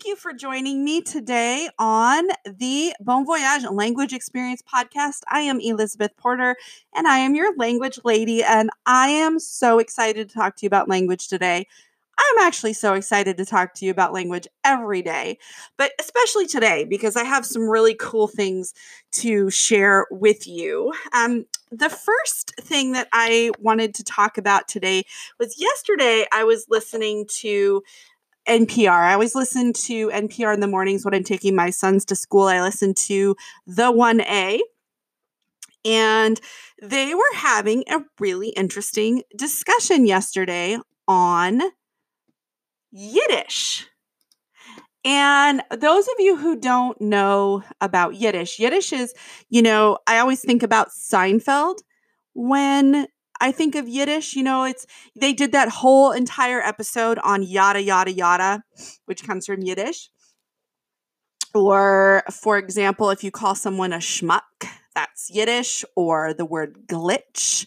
Thank you for joining me today on the Bon Voyage Language Experience podcast. I am Elizabeth Porter and I am your language lady, and I am so excited to talk to you about language today. I'm actually so excited to talk to you about language every day, but especially today because I have some really cool things to share with you. Um, the first thing that I wanted to talk about today was yesterday I was listening to NPR. I always listen to NPR in the mornings when I'm taking my sons to school. I listen to the 1A. And they were having a really interesting discussion yesterday on Yiddish. And those of you who don't know about Yiddish, Yiddish is, you know, I always think about Seinfeld when I think of Yiddish, you know, it's they did that whole entire episode on yada yada yada, which comes from Yiddish. Or for example, if you call someone a schmuck, that's Yiddish, or the word glitch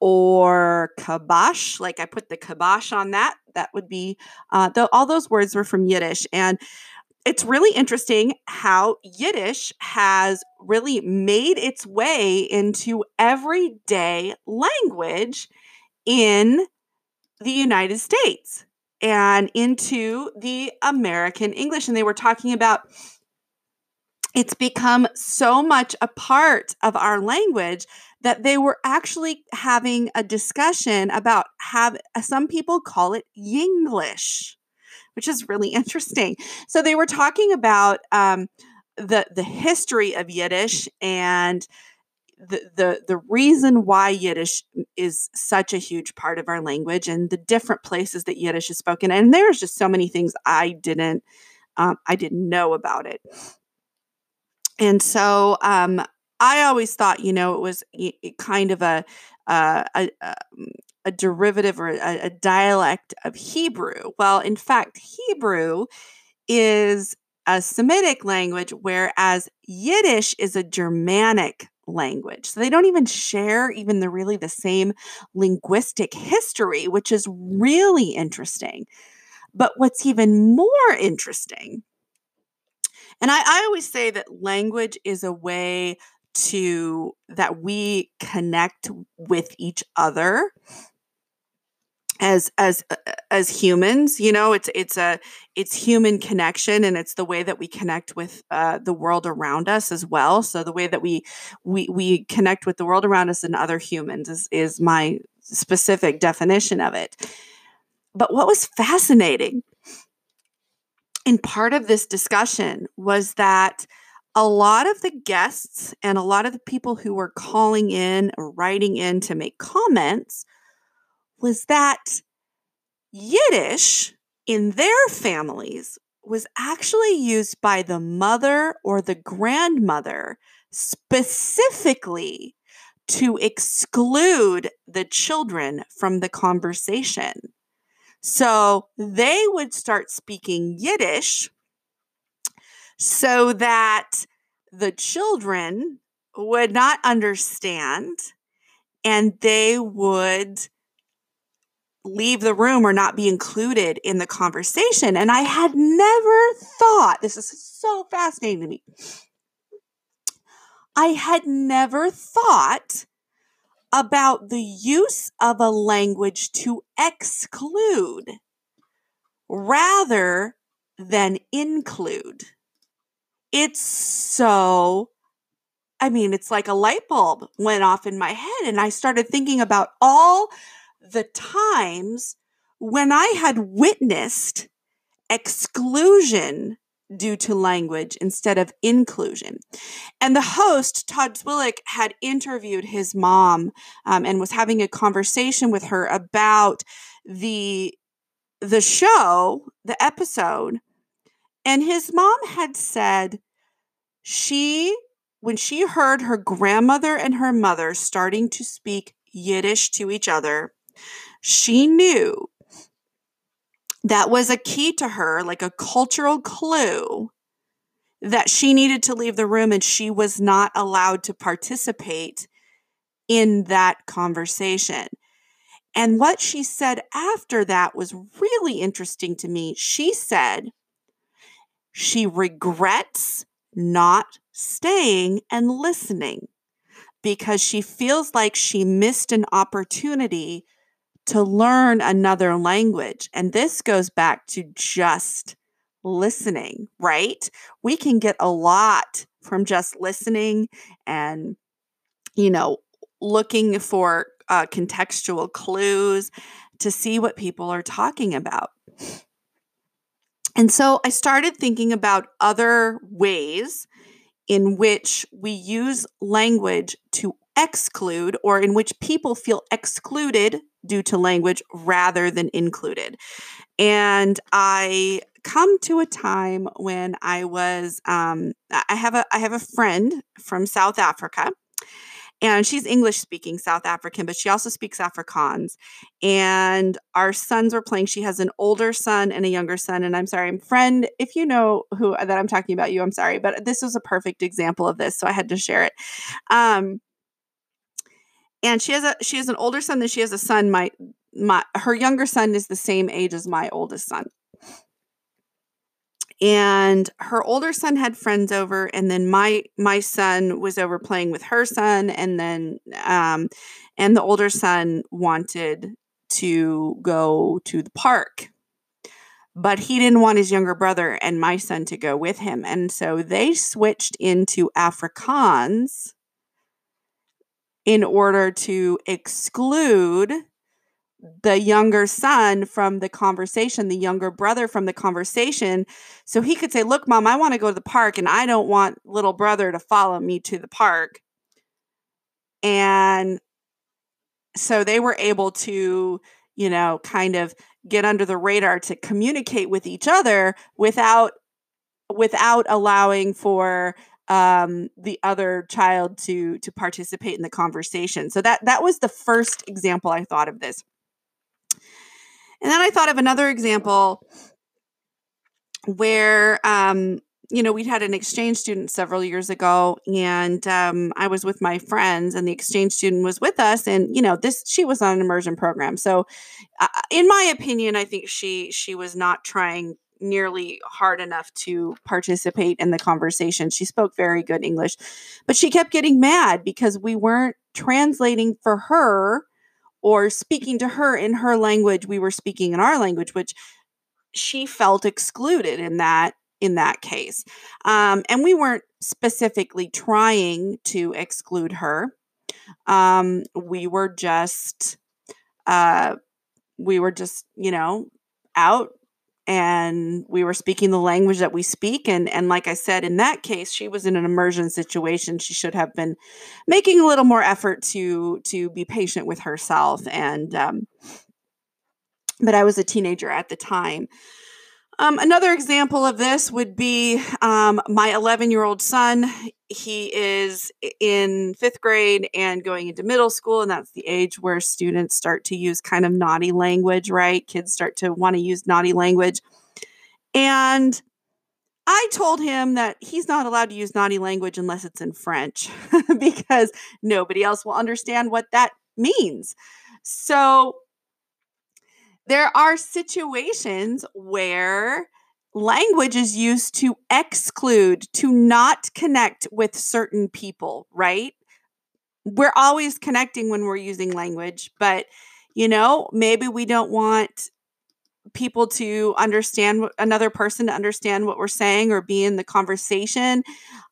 or kibosh, like I put the kibosh on that, that would be uh, the, all those words were from Yiddish. And it's really interesting how Yiddish has really made its way into everyday language in the United States and into the American English. And they were talking about it's become so much a part of our language that they were actually having a discussion about have some people call it Yinglish which is really interesting. So they were talking about um, the the history of Yiddish and the, the the reason why Yiddish is such a huge part of our language and the different places that Yiddish is spoken. And there's just so many things I didn't um, I didn't know about it. And so um, I always thought, you know, it was kind of a, uh, a, um, a derivative or a, a dialect of Hebrew. Well, in fact, Hebrew is a Semitic language, whereas Yiddish is a Germanic language. So they don't even share even the really the same linguistic history, which is really interesting. But what's even more interesting, and I, I always say that language is a way to that we connect with each other as as uh, uh, as humans you know it's it's a it's human connection and it's the way that we connect with uh, the world around us as well. So the way that we we we connect with the world around us and other humans is is my specific definition of it. But what was fascinating in part of this discussion was that a lot of the guests and a lot of the people who were calling in or writing in to make comments was that Yiddish in their families was actually used by the mother or the grandmother specifically to exclude the children from the conversation. So they would start speaking Yiddish so that the children would not understand and they would leave the room or not be included in the conversation. And I had never thought, this is so fascinating to me. I had never thought about the use of a language to exclude rather than include. It's so, I mean, it's like a light bulb went off in my head, and I started thinking about all the times when I had witnessed exclusion due to language instead of inclusion. And the host, Todd Zwillich, had interviewed his mom um, and was having a conversation with her about the the show, the episode. And his mom had said she when she heard her grandmother and her mother starting to speak Yiddish to each other, she knew that was a key to her, like a cultural clue that she needed to leave the room and she was not allowed to participate in that conversation. And what she said after that was really interesting to me. She said, she regrets not staying and listening because she feels like she missed an opportunity to learn another language. And this goes back to just listening, right? We can get a lot from just listening and, you know, looking for uh, contextual clues to see what people are talking about. And so I started thinking about other ways in which we use language to exclude or in which people feel excluded due to language rather than included. And I come to a time when I was um, I have a I have a friend from South Africa and she's English speaking South African, but she also speaks Afrikaans. And our sons were playing. She has an older son and a younger son. And I'm sorry, friend, if you know who that I'm talking about you, I'm sorry, but this was a perfect example of this, so I had to share it. Um, and she has a she has an older son than she has a son. My my her younger son is the same age as my oldest son. And her older son had friends over and then my my son was over playing with her son and then um and the older son wanted to go to the park. But he didn't want his younger brother and my son to go with him. And so they switched into afrikaans in order to exclude the younger son from the conversation, the younger brother from the conversation. So he could say, Look, mom, I want to go to the park and I don't want little brother to follow me to the park. And so they were able to, you know, kind of get under the radar to communicate with each other without without allowing for um, the other child to to participate in the conversation. So that that was the first example I thought of this. And then I thought of another example where, um, you know, we'd had an exchange student several years ago, and um, I was with my friends, and the exchange student was with us, and you know, this she was on an immersion program. So, uh, in my opinion, I think she she was not trying nearly hard enough to participate in the conversation. She spoke very good English, but she kept getting mad because we weren't translating for her or speaking to her in her language. We were speaking in our language which she felt excluded in that in that case. Um, and we weren't specifically trying to exclude her. Um, we were just uh, we were just you know out and we were speaking the language that we speak and and like i said in that case she was in an immersion situation she should have been making a little more effort to to be patient with herself and um but i was a teenager at the time um, another example of this would be um, my 11 year old son. He is in fifth grade and going into middle school, and that's the age where students start to use kind of naughty language, right? Kids start to want to use naughty language. And I told him that he's not allowed to use naughty language unless it's in French because nobody else will understand what that means. So there are situations where language is used to exclude, to not connect with certain people, right? We're always connecting when we're using language, but you know, maybe we don't want people to understand another person to understand what we're saying or be in the conversation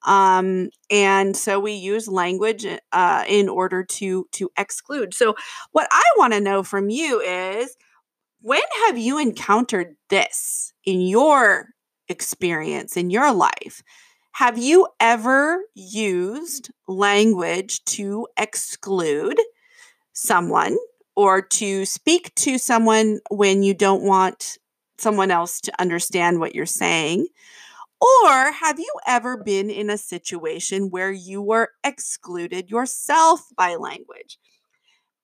um, and so we use language uh, in order to to exclude so what i want to know from you is when have you encountered this in your experience, in your life? Have you ever used language to exclude someone or to speak to someone when you don't want someone else to understand what you're saying? Or have you ever been in a situation where you were excluded yourself by language?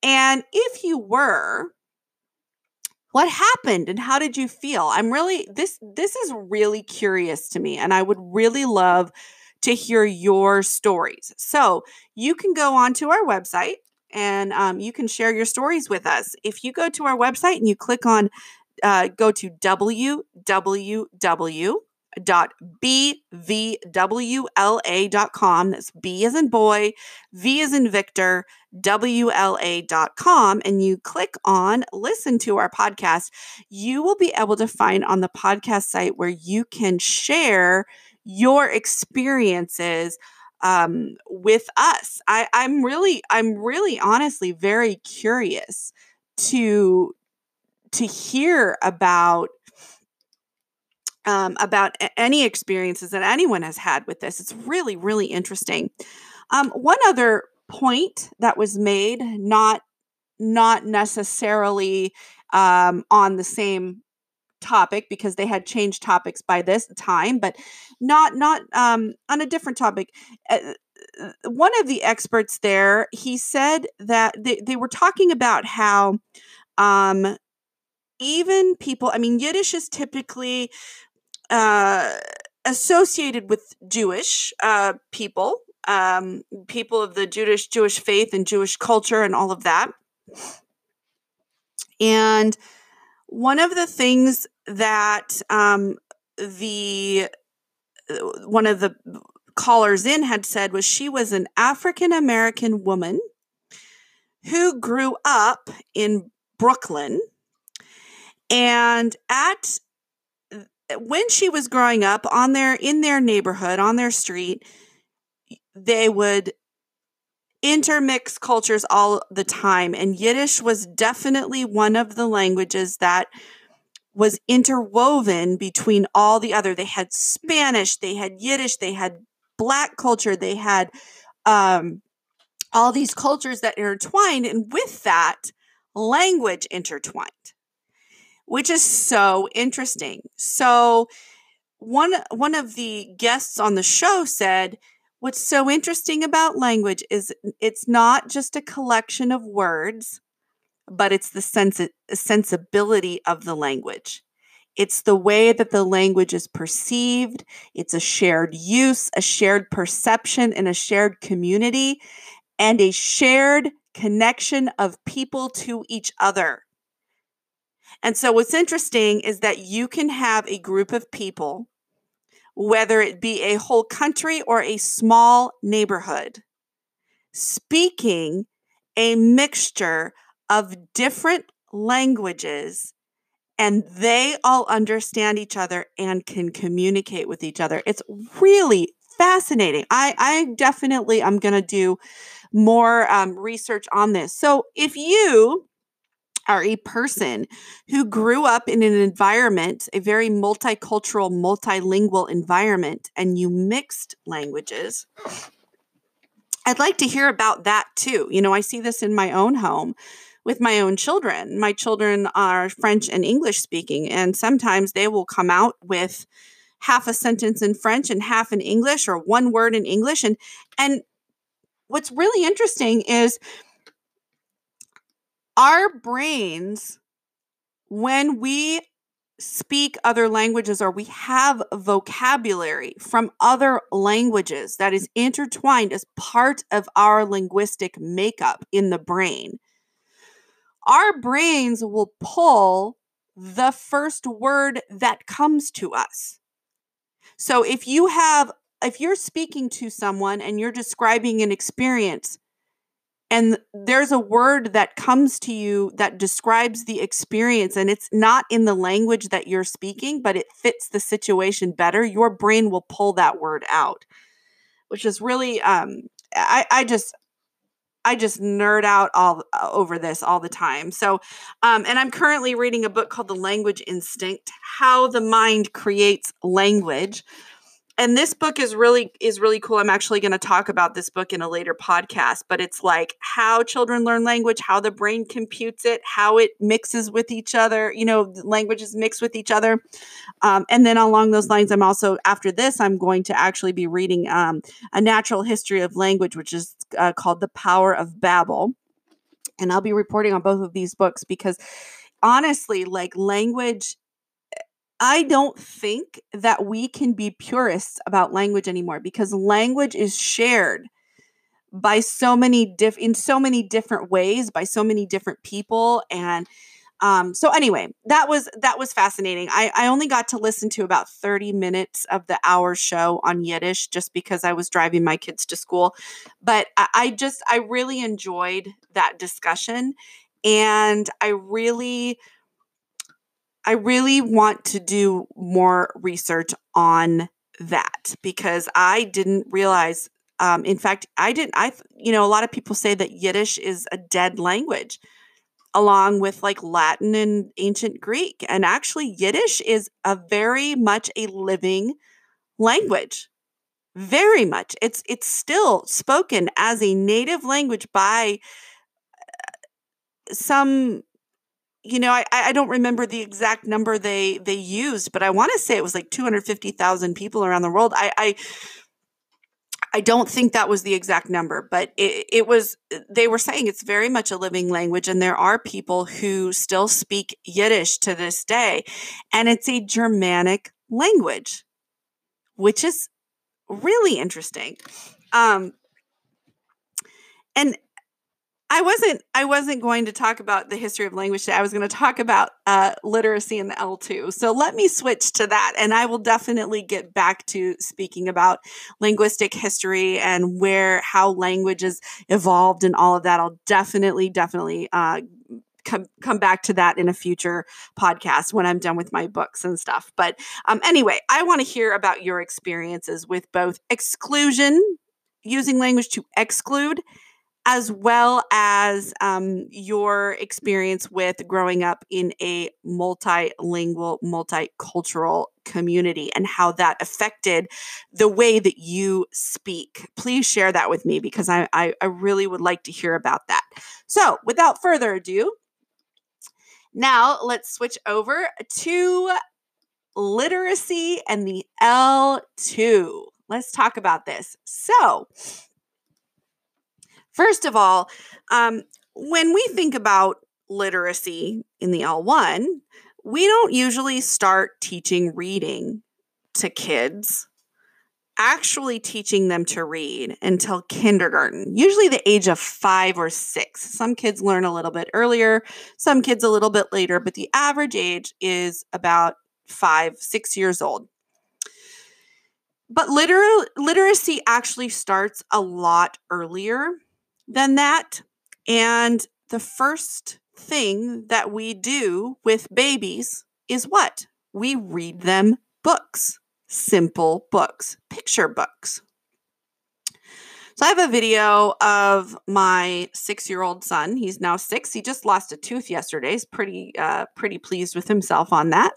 And if you were, what happened and how did you feel? I'm really this this is really curious to me and i would really love to hear your stories. So you can go onto our website and um, you can share your stories with us. If you go to our website and you click on uh, go to www www.bvwla.com. That's B as in boy, V as in Victor, w l a dot com. And you click on listen to our podcast, you will be able to find on the podcast site where you can share your experiences um, with us. I, I'm really, I'm really honestly very curious to to hear about um, about any experiences that anyone has had with this. It's really, really interesting. Um, one other point that was made, not not necessarily um, on the same topic because they had changed topics by this time, but not not um, on a different topic. Uh, uh one of the experts there, he said that they, they were talking about how um, even people, I mean, Yiddish is typically uh, associated with Jewish uh, people, um, people of the Jewish Jewish faith and Jewish culture and all of that. And one of the things that um, the one of the callers in had said was she was an African American woman who grew up in Brooklyn and at when she was growing up on their in their neighborhood on their street they would intermix cultures all the time and yiddish was definitely one of the languages that was interwoven between all the other. They had spanish they had yiddish they had black culture they had um, all these cultures that intertwined and with that language intertwined which is so interesting. So one one of the guests on the show said what's so interesting about language is it's not just a collection of words but it's the sensi- sensibility of the language it's the way that the language is perceived it's a shared use a shared perception and a shared community and a shared connection of people to each other and so, what's interesting is that you can have a group of people, whether it be a whole country or a small neighborhood, speaking a mixture of different languages and they all understand each other and can communicate with each other. It's really fascinating. I, I definitely am going to do more um, research on this. So if you are a person who grew up in an environment, a very multicultural, multilingual environment, and you mixed languages, I'd like to hear about that too. You know, I see this in my own home with my own children. My children are French and English speaking, and sometimes they will come out with half a sentence in French and half in English or one word in English and and what's really interesting is our brains, when we speak other languages or we have vocabulary from other languages that is intertwined as part of our linguistic makeup in the brain, our brains will pull the first word that comes to us. So if you have, if you're speaking to someone and you're describing an experience, and there's a word that comes to you that describes the experience and it's not in the language that you're speaking but it fits the situation better your brain will pull that word out which is really um i i just I just nerd out all uh, over this all the time. So, um, and I'm currently reading a book called The Language Instinct How the Mind Creates Language and this book is really is really cool. I'm actually going to talk about this book in a later podcast but it's like how children learn language how the brain computes it how it mixes with each other you know languages mix with each other. Um, and then along those lines i'm also after this i'm going to actually be reading um, a natural history of language which is uh, called the power of babel. And i'll be reporting on both of these books because honestly like language I don't think that we can be purists about language anymore because language is shared by so many diff in so many different ways by so many different people and Um, so anyway, that was that was fascinating. I, I only got to listen to about 30 minutes of the hour show on Yiddish just because I was driving my kids to school. But I, I just I really enjoyed that discussion and I really I really want to do more research on that because I didn't realize um, in fact, I didn't. I, you know, a lot of people say that Yiddish is a dead language, along with like Latin and ancient Greek. And actually, Yiddish is a very much a living language. Very much. It's it's still spoken as a native language by uh, some you know, I, I don't remember the exact number they they used, but I want to say it was like 250,000 people around the world. I, I I don't think that was the exact number, but it, it, was, they were saying it's very much a living language. And there are people who still speak Yiddish to this day. And it's a Germanic language, which is really interesting. Um, and I wasn't I wasn't going to talk about the history of language today. I was going to talk about uh, literacy in the L2. So let me switch to that, and I will definitely get back to speaking about linguistic history and where how languages evolved and all of that. I'll definitely definitely uh, come come back to that in a future podcast when I'm done with my books and stuff. But um, anyway, I want to hear about your experiences with both exclusion, using language to exclude as well as um, your experience with growing up in a multilingual, multicultural community and how that affected the way that you speak. Please share that with me because I, I, I really would like to hear about that. So, without further ado, now let's switch over to literacy and the L2. Let's talk about this. So, First of all, um, when we think about literacy in the L1, we don't usually start teaching reading to kids, actually teaching them to read until kindergarten, usually the age of five or six. Some kids learn a little bit earlier, some kids a little bit later, but the average age is about five, six years old. But liter- literacy actually starts a lot earlier than that. And the first thing that we do with babies is what? We read them books, simple books, picture books. So I have a video of my six-year-old son. He's now six. He just lost a tooth yesterday. He's pretty, uh, pretty pleased with himself on that.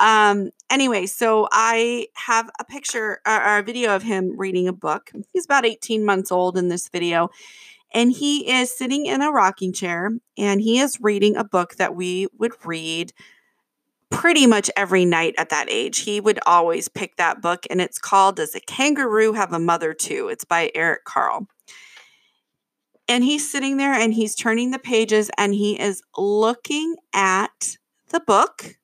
Um, anyway, so I have a picture or uh, a video of him reading a book. He's about 18 months old in this video, and he is sitting in a rocking chair and he is reading a book that we would read pretty much every night at that age. He would always pick that book, and it's called Does a Kangaroo Have a Mother Too? It's by Eric Carle. And he's sitting there and he's turning the pages and he is looking at the book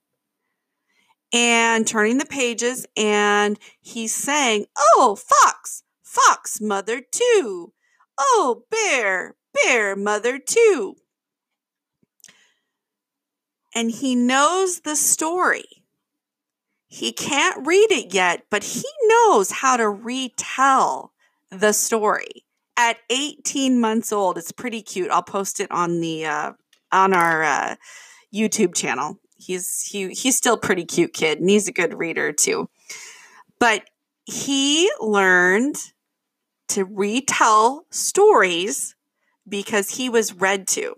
and turning the pages and he's saying, Oh, fox, fox, mother too. Oh, bear, bear, mother too. And he knows the story. He can't read it yet, but he knows how to retell the story. At 18 months old, it's pretty cute. I'll post it on the uh, on our uh, YouTube channel. He's he he's still pretty cute kid, and he's a good reader too. But he learned to retell stories because he was read to.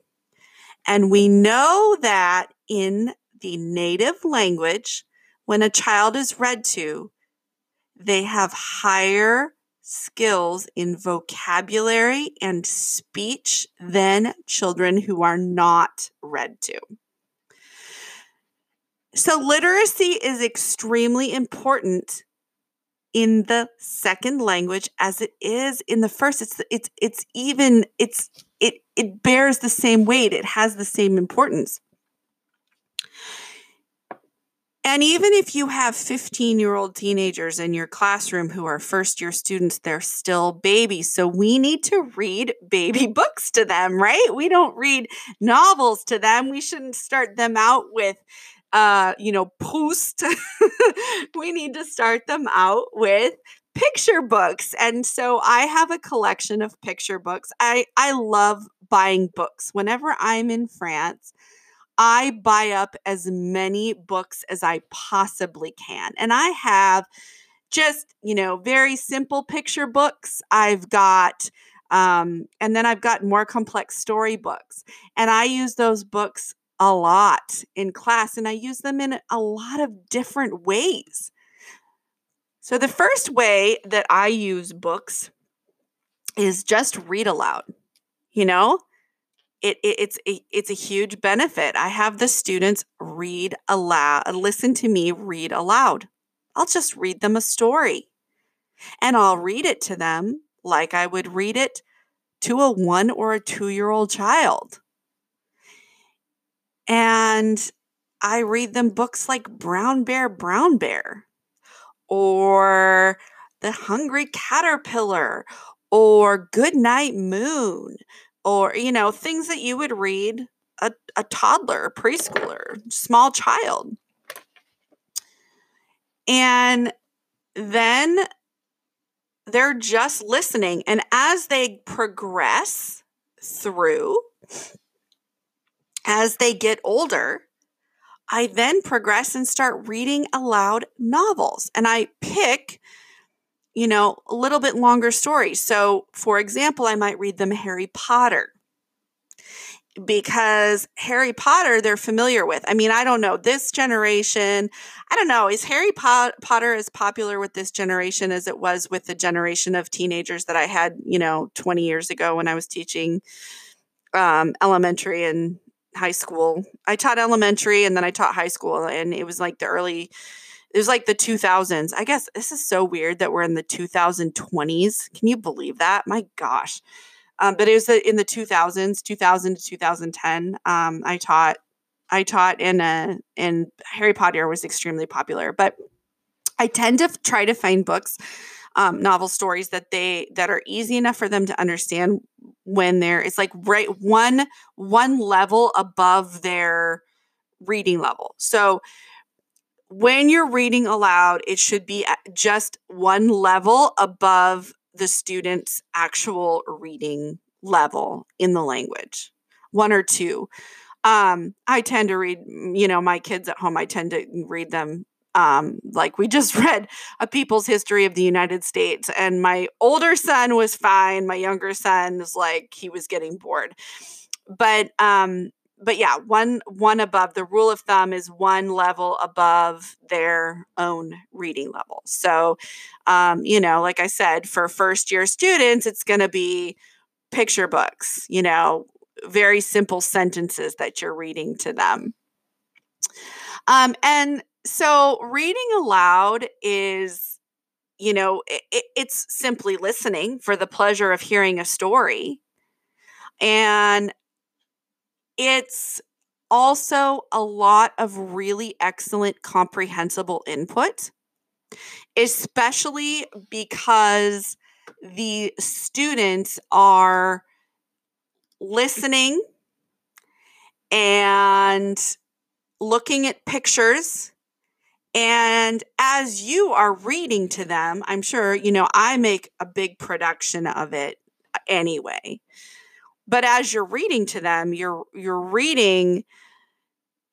And we know that in the native language, when a child is read to, they have higher skills in vocabulary and speech than children who are not read to. So, literacy is extremely important in the second language as it is in the first it's it's it's even it's it it bears the same weight it has the same importance And even if you have 15 year old teenagers in your classroom who are first year students, they're still babies. So we need to read baby books to them, right? We don't read novels to them. We shouldn't start them out with, uh, you know, Proust. we need to start them out with picture books. And so I have a collection of picture books. I, I love buying books. Whenever I'm in France, I buy up as many books as I possibly can. And I have just, you know, very simple picture books. I've got, um, and then I've got more complex story books. And I use those books a lot in class, and I use them in a lot of different ways. So, the first way that I use books is just read aloud. You know, it, it, it's a, it's a huge benefit. I have the students read aloud, listen to me read aloud. I'll just read them a story, and I'll read it to them like I would read it to a one or a two year old child. And I read them books like Brown Bear, Brown Bear, or The Hungry Caterpillar, or Good Night Moon, or, you know, things that you would read a, a toddler, preschooler, small child. And then they're just listening. And as they progress through, as they get older, I then progress and start reading aloud novels. And I pick you know, a little bit longer stories. So, for example, I might read them Harry Potter because Harry Potter they're familiar with. I mean, I don't know, this generation, I don't know, is Harry Potter as popular with this generation as it was with the generation of teenagers that I had, you know, 20 years ago when I was teaching um, elementary and high school. I taught elementary and then I taught high school and it was like the early it was like the 2000s. I guess this is so weird that we're in the 2020s. Can you believe that? My gosh. Um, but it was in the 2000s, 2000 to 2010. Um, I taught, I taught in a, in Harry Potter was extremely popular, but I tend to try to find books, um, novel stories that they, that are easy enough for them to understand when they're, it's like right one, one level above their reading level. So, when you're reading aloud, it should be just one level above the student's actual reading level in the language, one or two. Um, I tend to read, you know, my kids at home, I tend to read them um, like we just read a people's history of the United States, and my older son was fine. My younger son was like he was getting bored. But um, but yeah, one one above the rule of thumb is one level above their own reading level. So, um, you know, like I said, for first year students, it's going to be picture books. You know, very simple sentences that you're reading to them. Um, and so, reading aloud is, you know, it, it's simply listening for the pleasure of hearing a story. And it's also a lot of really excellent comprehensible input, especially because the students are listening and looking at pictures. And as you are reading to them, I'm sure, you know, I make a big production of it uh, anyway. But as you're reading to them you're you're reading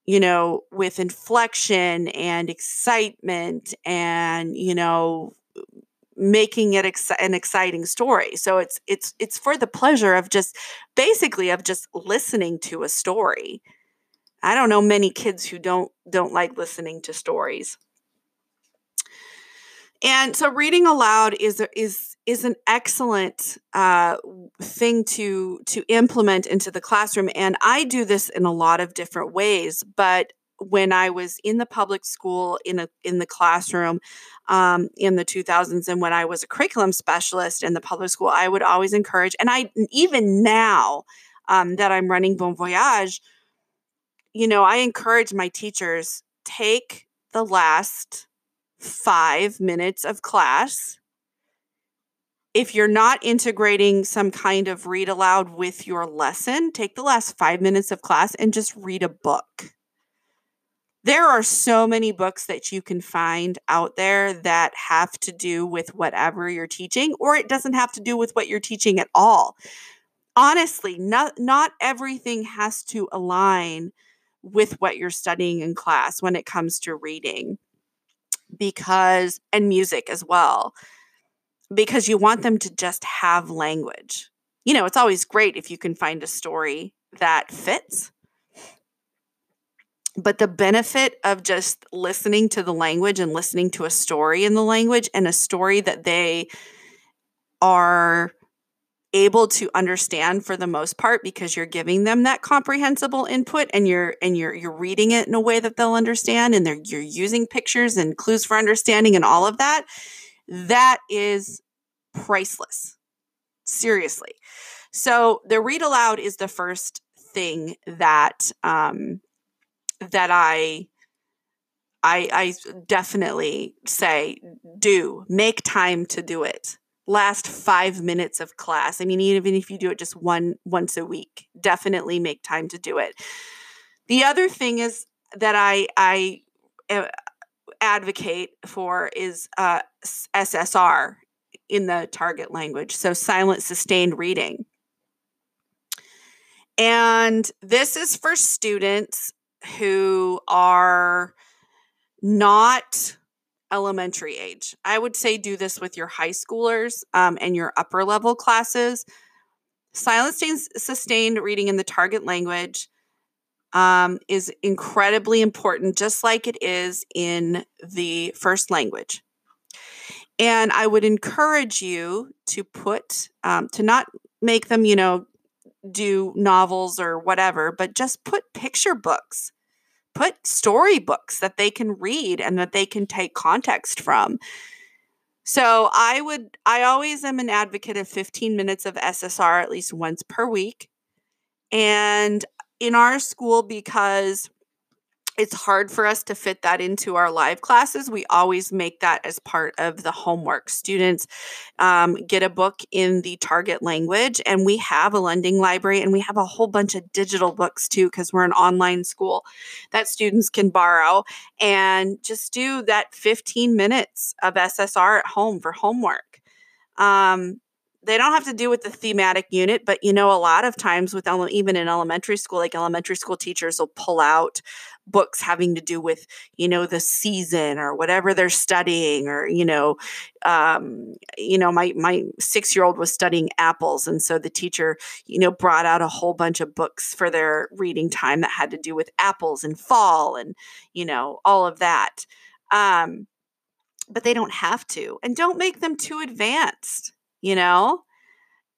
you know with inflection and excitement and you know making it ex- an exciting story. So it's it's it's for the pleasure of just basically of just listening to a story i don't know many kids who don't don't like listening to stories and so reading aloud is is is an excellent uh, thing to to implement into the classroom. And I do this in a lot of different ways. But when I was in the public school in a in the classroom um, in the 2000s, and when I was a curriculum specialist in the public school, I would always encourage, and I even now um, that I'm running Bon Voyage, you know, I encourage my teachers take the last five minutes of class. If you're not integrating some kind of read aloud with your lesson, take the last five minutes of class and just read a book. There are so many books that you can find out there that have to do with whatever you're teaching, or it doesn't have to do with what you're teaching at all. Honestly, not, not everything has to align with what you're studying in class when it comes to reading because and music as well because you want them to just have language. You know, it's always great if you can find a story that fits. But the benefit of just listening to the language and listening to a story in the language and a story that they are able to understand for the most part because you're giving them that comprehensible input and you're and you're you're reading it in a way that they'll understand and they're you're using pictures and clues for understanding and all of that that is priceless. Seriously. So the read aloud is the first thing that um that i I, I definitely say do make time to do it last five minutes of class. I mean, even if you do it just one once a week, definitely make time to do it. The other thing is that I I uh, advocate for is uh, SSR in the target language, so silent sustained reading. And this is for students who are not elementary age. I would say do this with your high schoolers um, and your upper level classes. Silent sustained reading in the target language um, is incredibly important, just like it is in the first language. And I would encourage you to put, um, to not make them, you know, do novels or whatever, but just put picture books put storybooks that they can read and that they can take context from. So I would I always am an advocate of 15 minutes of SSR at least once per week. And in our school because it's hard for us to fit that into our live classes. We always make that as part of the homework. Students um, get a book in the target language, and we have a lending library and we have a whole bunch of digital books too, because we're an online school that students can borrow and just do that 15 minutes of SSR at home for homework. Um, they don't have to do with the thematic unit, but you know, a lot of times with ele- even in elementary school, like elementary school teachers will pull out books having to do with you know the season or whatever they're studying or you know um, you know my my six year old was studying apples and so the teacher you know brought out a whole bunch of books for their reading time that had to do with apples and fall and you know all of that um, but they don't have to and don't make them too advanced you know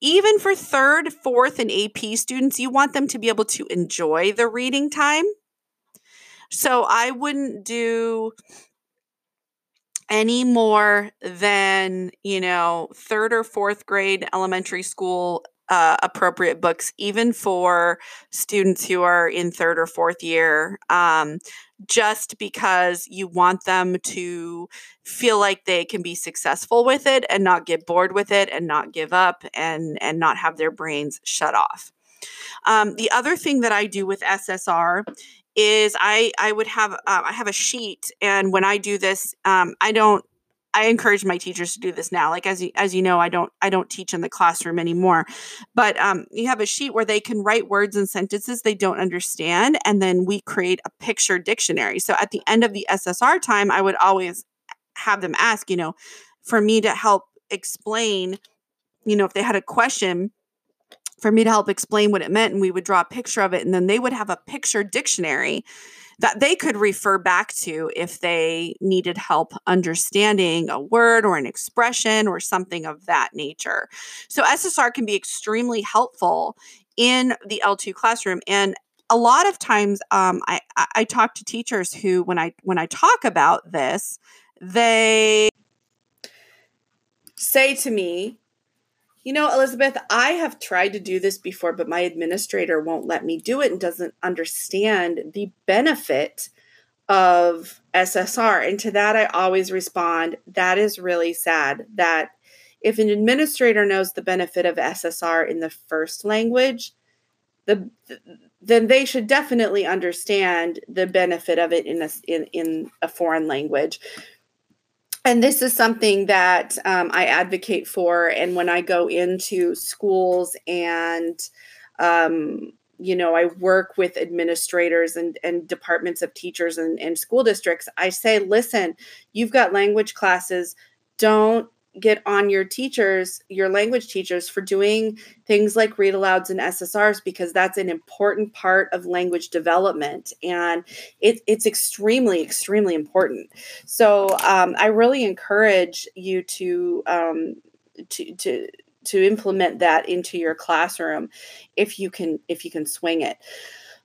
even for third, fourth, and AP students, you want them to be able to enjoy the reading time. So I wouldn't do any more than, you know, third or fourth grade elementary school uh, appropriate books, even for students who are in third or fourth year, um, just because you want them to feel like they can be successful with it and not get bored with it and not give up and and not have their brains shut off. Um, the other thing that I do with SSR is I I would have uh, I have a sheet, and when I do this, um, I don't. I encourage my teachers to do this now. Like as you, as you know, I don't I don't teach in the classroom anymore, but um, you have a sheet where they can write words and sentences they don't understand, and then we create a picture dictionary. So at the end of the SSR time, I would always have them ask, you know, for me to help explain, you know, if they had a question for me to help explain what it meant and we would draw a picture of it and then they would have a picture dictionary that they could refer back to if they needed help understanding a word or an expression or something of that nature. So SSR can be extremely helpful in the L2 classroom and a lot of times um, I, I talk to teachers who when I when I talk about this, they say to me, you know, Elizabeth, I have tried to do this before, but my administrator won't let me do it and doesn't understand the benefit of SSR. And to that, I always respond that is really sad that if an administrator knows the benefit of SSR in the first language, the then they should definitely understand the benefit of it in a, in, in a foreign language. And this is something that um, I advocate for. And when I go into schools and um, you know, I work with administrators and, and departments of teachers and, and school districts. I say, listen, you've got language classes. Don't get on your teachers, your language teachers, for doing things like read alouds and SSRs because that's an important part of language development and it, it's extremely, extremely important. So um, I really encourage you to um, to to to implement that into your classroom if you can if you can swing it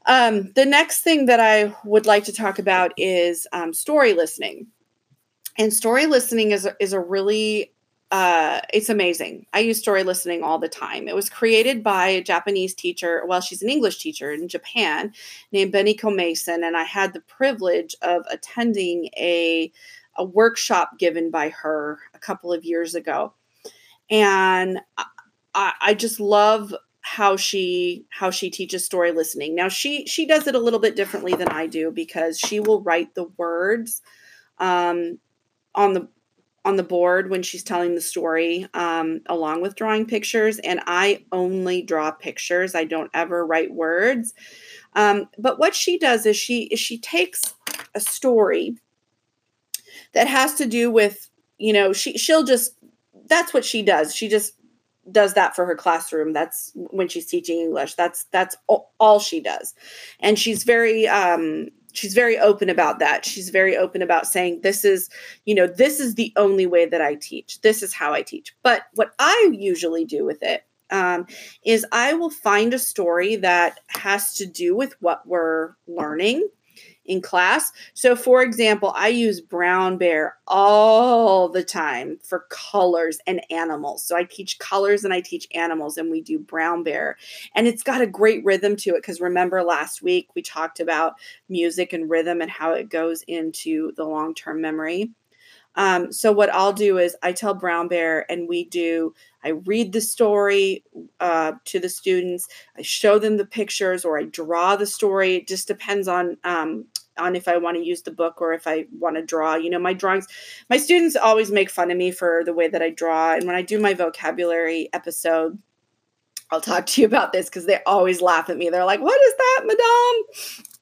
um, the next thing that i would like to talk about is um, story listening and story listening is, is a really uh, it's amazing. I use story listening all the time. It was created by a Japanese teacher. Well, she's an English teacher in Japan named Beniko Mason, and I had the privilege of attending a a workshop given by her a couple of years ago and I, I just love how she how she teaches story listening now she she does it a little bit differently than i do because she will write the words um, on the on the board when she's telling the story um, along with drawing pictures and i only draw pictures i don't ever write words um, but what she does is she is she takes a story that has to do with you know she she'll just that's what she does. She just does that for her classroom. That's when she's teaching English. That's that's all, she does. And she's very um she's very open about that. She's very open about saying this is, you know, this is the only way that I teach. This is how I teach. But what I usually do with it um, is I will find a story that has to do with what we're learning in class. So, for example, I use brown bear all the time for colors and animals. So, I teach colors and I teach animals, and we do brown bear. And it's got a great rhythm to it because remember last week we talked about music and rhythm and how it goes into the long term memory. Um, so what I'll do is I tell Brown Bear, and we do. I read the story uh, to the students. I show them the pictures, or I draw the story. It just depends on um, on if I want to use the book or if I want to draw. You know, my drawings. My students always make fun of me for the way that I draw, and when I do my vocabulary episode. I'll talk to you about this because they always laugh at me. They're like, What is that, Madame?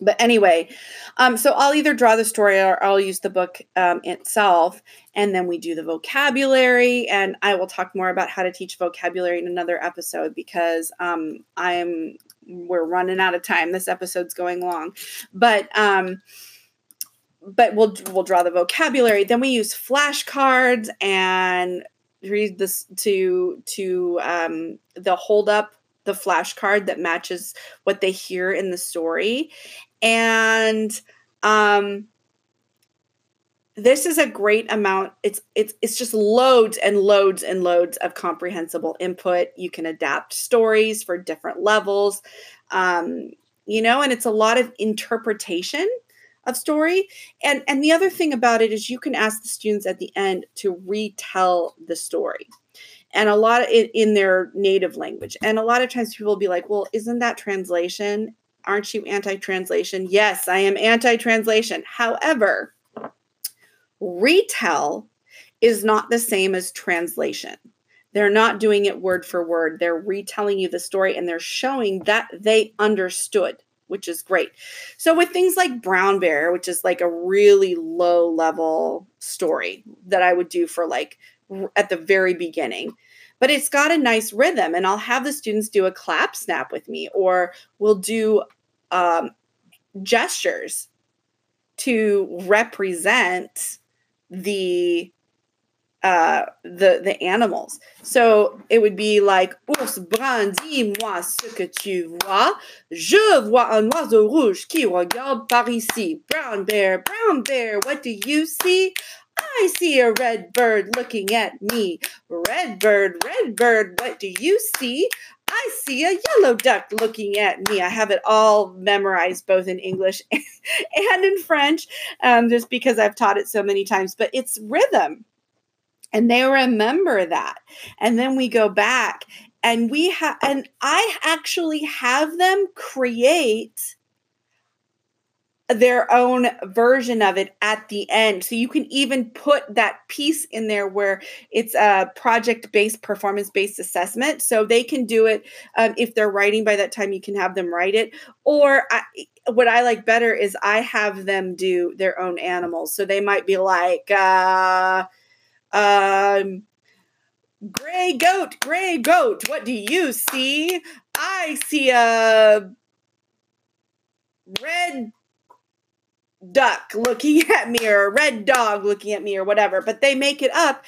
But anyway um, so i'll either draw the story or i'll use the book um, itself and then we do the vocabulary and i will talk more about how to teach vocabulary in another episode because um, i'm we're running out of time. This episode's going long. But um but we'll we'll draw the vocabulary. Then we use flashcards and read this to to um the hold up the flashcard that matches what they hear in the story and um this is a great amount. It's it's it's just loads and loads and loads of comprehensible input. You can adapt stories for different levels um you know and it's a lot of interpretation of story. And and the other thing about it is you can ask the students at the end to retell the story. And a lot of it in their native language. And a lot of times people will be like well isn't that translation Aren't you anti translation? Yes, I am anti translation. However, retell is not the same as translation. They're not doing it word for word. They're retelling you the story and they're showing that they understood, which is great. So, with things like Brown Bear, which is like a really low level story that I would do for like at the very beginning, but it's got a nice rhythm and i'll have the students do a clap snap with me or we'll do um, gestures to represent the uh the the animals so it would be like ours brun dis-moi ce que tu vois je vois un oiseau rouge qui regarde par ici brown bear brown bear what do you see I see a red bird looking at me. Red bird, red bird, what do you see? I see a yellow duck looking at me. I have it all memorized both in English and in French, um, just because I've taught it so many times. But it's rhythm. And they remember that. And then we go back and we have, and I actually have them create their own version of it at the end. So you can even put that piece in there where it's a project based, performance based assessment. So they can do it um, if they're writing by that time, you can have them write it. Or I, what I like better is I have them do their own animals. So they might be like, uh, um, gray goat, gray goat, what do you see? I see a red duck looking at me or a red dog looking at me or whatever but they make it up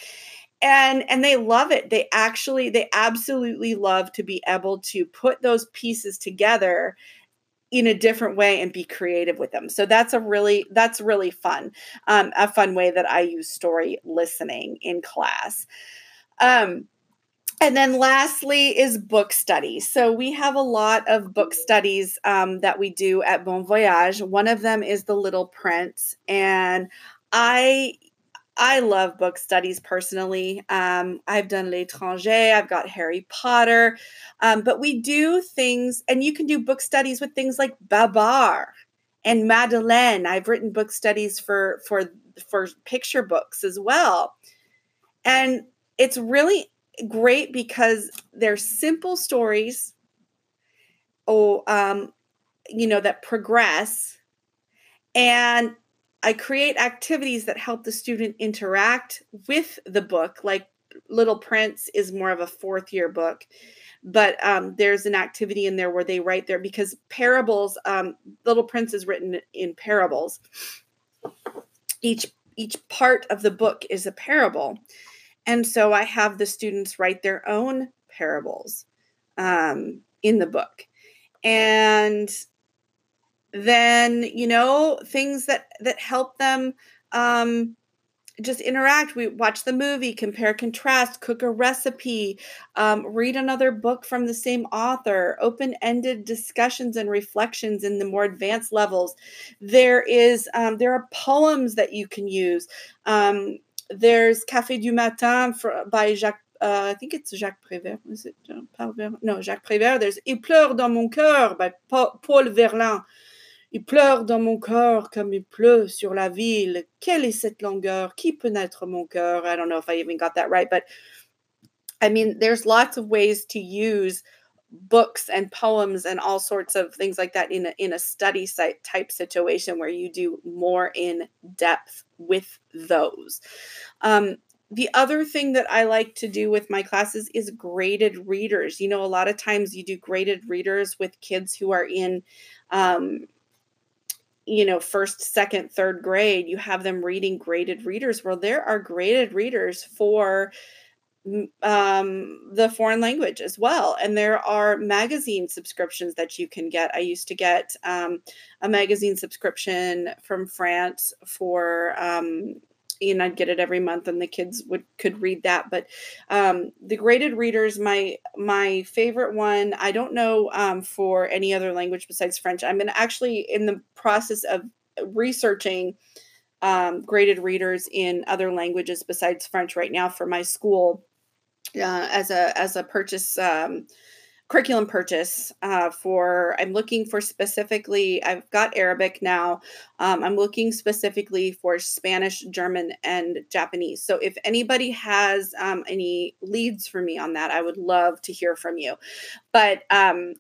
and and they love it. They actually they absolutely love to be able to put those pieces together in a different way and be creative with them. So that's a really that's really fun um, a fun way that i use story listening in class. Um, and then lastly is book studies. So we have a lot of book studies um, that we do at Bon Voyage. One of them is The Little Prince, and I I love book studies personally. Um, I've done L'étranger, I've got Harry Potter, um, but we do things, and you can do book studies with things like Babar and Madeleine. I've written book studies for for for picture books as well, and it's really great because they're simple stories oh um you know that progress. And i create activities that help the student interact with the book like little prince is more of a fourth year book but um, there's an activity in there where they write there because parables um, little prince is written in parables. Each each part of the book is a parable and so I have the students write their own parables um, in the book. And then, you know, things that that help them um, just interact. We watch the movie, compare, contrast, cook a recipe, um, read another book from the same author, open ended discussions and reflections in the more advanced levels. There is um, there are poems that you can use. Um, there's Café du Matin for, by Jacques, uh, I think it's Jacques Prévert. Is it? No, Jacques Prévert. There's Il pleure dans mon cœur by Paul Verlaine. Il pleure dans mon cœur comme il pleut sur la ville. Quelle est cette longueur? Qui peut naître mon cœur? I don't know if I even got that right, but I mean, there's lots of ways to use books and poems and all sorts of things like that in a, in a study site type situation where you do more in depth with those. Um, the other thing that I like to do with my classes is graded readers. You know, a lot of times you do graded readers with kids who are in, um, you know, first, second, third grade. You have them reading graded readers. Well, there are graded readers for um, the foreign language as well. And there are magazine subscriptions that you can get. I used to get um, a magazine subscription from France for. Um, and I'd get it every month, and the kids would could read that. But um, the graded readers, my my favorite one. I don't know um, for any other language besides French. I'm in actually in the process of researching um, graded readers in other languages besides French right now for my school uh, as a as a purchase um, curriculum purchase uh, for i'm looking for specifically i've got arabic now um, i'm looking specifically for spanish german and japanese. So if anybody has um, any leads for me on that i would love to hear from you. But um,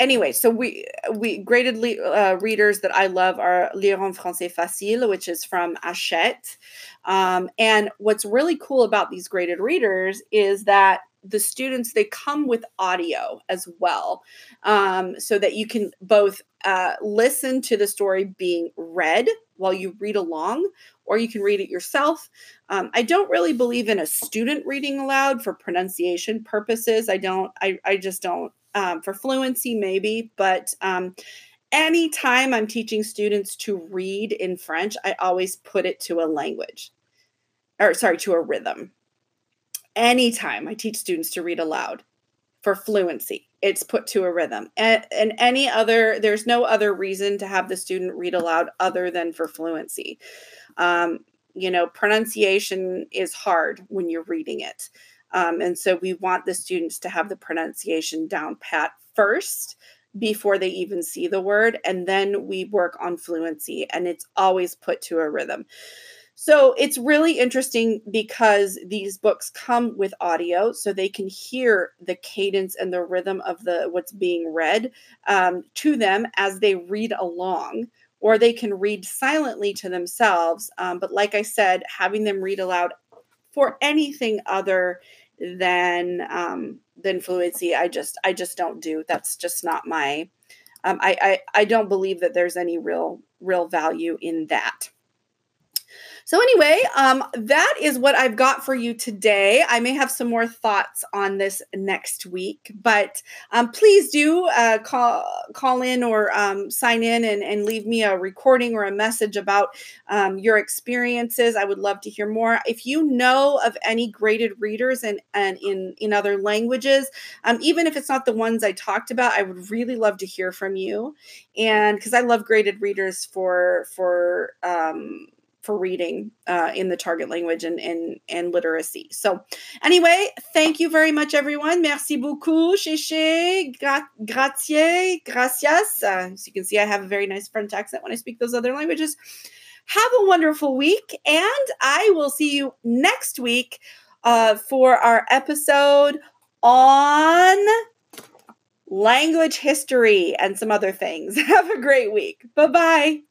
anyway, so we we graded le- uh, readers that I love are Lire en français facile, which is from Hachette. Um, and what's really cool about these graded readers is that the students they come with audio as well, um, so that you can both uh, listen to the story being read while you read along, or you can read it yourself. Um, I don't really believe in a student reading aloud for pronunciation purposes. I don't. I I just don't um, for fluency, maybe, but um, anytime I'm teaching students to read in French, I always put it to a language or sorry, to a rhythm. Anytime I teach students to read aloud for fluency, it's put to a rhythm. And, and any other, there's no other reason to have the student read aloud other than for fluency. Um, you know, pronunciation is hard when you're reading it. Um, and so we want the students to have the pronunciation down pat first before they even see the word. And then we work on fluency, and it's always put to a rhythm. So it's really interesting because these books come with audio, so they can hear the cadence and the rhythm of the what's being read um, to them as they read along, or they can read silently to themselves. Um, but like I said, having them read aloud for anything other than um, than fluency, I just I just don't do. That's just not my. Um, I, I I don't believe that there's any real real value in that. So, anyway, um, that is what I've got for you today. I may have some more thoughts on this next week, but um, please do uh, call call in or um, sign in and, and leave me a recording or a message about um, your experiences. I would love to hear more. If you know of any graded readers and, and in, in other languages, um, even if it's not the ones I talked about, I would really love to hear from you. And because I love graded readers for for um, for reading uh, in the target language and, and, and literacy. So, anyway, thank you very much, everyone. Merci beaucoup, gra- grazie, gracias. Uh, as you can see, I have a very nice French accent when I speak those other languages. Have a wonderful week, and I will see you next week uh, for our episode on language history and some other things. Have a great week. Bye bye.